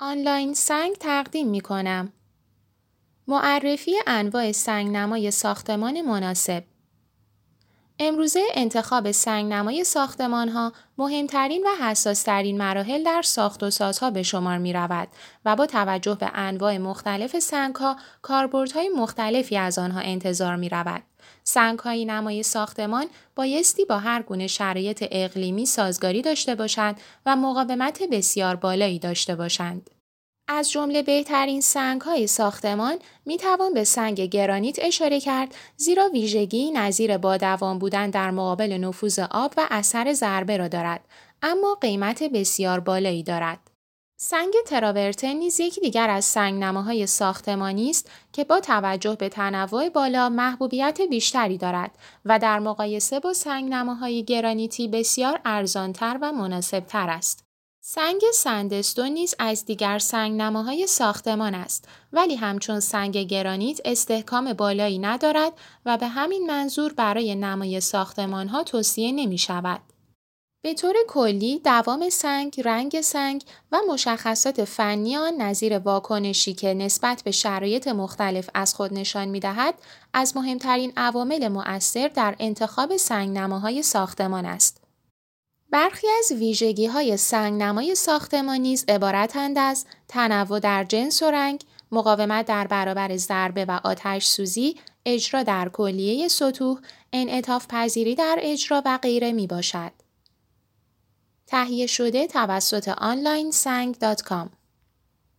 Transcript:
آنلاین سنگ تقدیم می کنم. معرفی انواع سنگنمای ساختمان مناسب امروزه انتخاب سنگنمای ساختمان ها مهمترین و حساسترین مراحل در ساخت و سازها به شمار می رود و با توجه به انواع مختلف سنگ ها کاربردهای مختلفی از آنها انتظار می رود. سنگ های نمای ساختمان بایستی با هر گونه شرایط اقلیمی سازگاری داشته باشند و مقاومت بسیار بالایی داشته باشند. از جمله بهترین سنگ های ساختمان می توان به سنگ گرانیت اشاره کرد زیرا ویژگی نظیر با دوام بودن در مقابل نفوذ آب و اثر ضربه را دارد اما قیمت بسیار بالایی دارد. سنگ تراورتن نیز یکی دیگر از سنگ نماهای ساختمانی است که با توجه به تنوع بالا محبوبیت بیشتری دارد و در مقایسه با سنگ نماهای گرانیتی بسیار ارزانتر و مناسبتر است. سنگ سندستون نیز از دیگر سنگ نماهای ساختمان است ولی همچون سنگ گرانیت استحکام بالایی ندارد و به همین منظور برای نمای ساختمان ها توصیه نمی شود. به طور کلی دوام سنگ، رنگ سنگ و مشخصات فنی آن نظیر واکنشی که نسبت به شرایط مختلف از خود نشان می دهد از مهمترین عوامل مؤثر در انتخاب سنگ نماهای ساختمان است. برخی از ویژگی های سنگ نمای ساختمان نیز عبارتند از تنوع در جنس و رنگ، مقاومت در برابر ضربه و آتش سوزی، اجرا در کلیه سطوح، انعطاف پذیری در اجرا و غیره می باشد. تهیه شده توسط آنلاین سنگ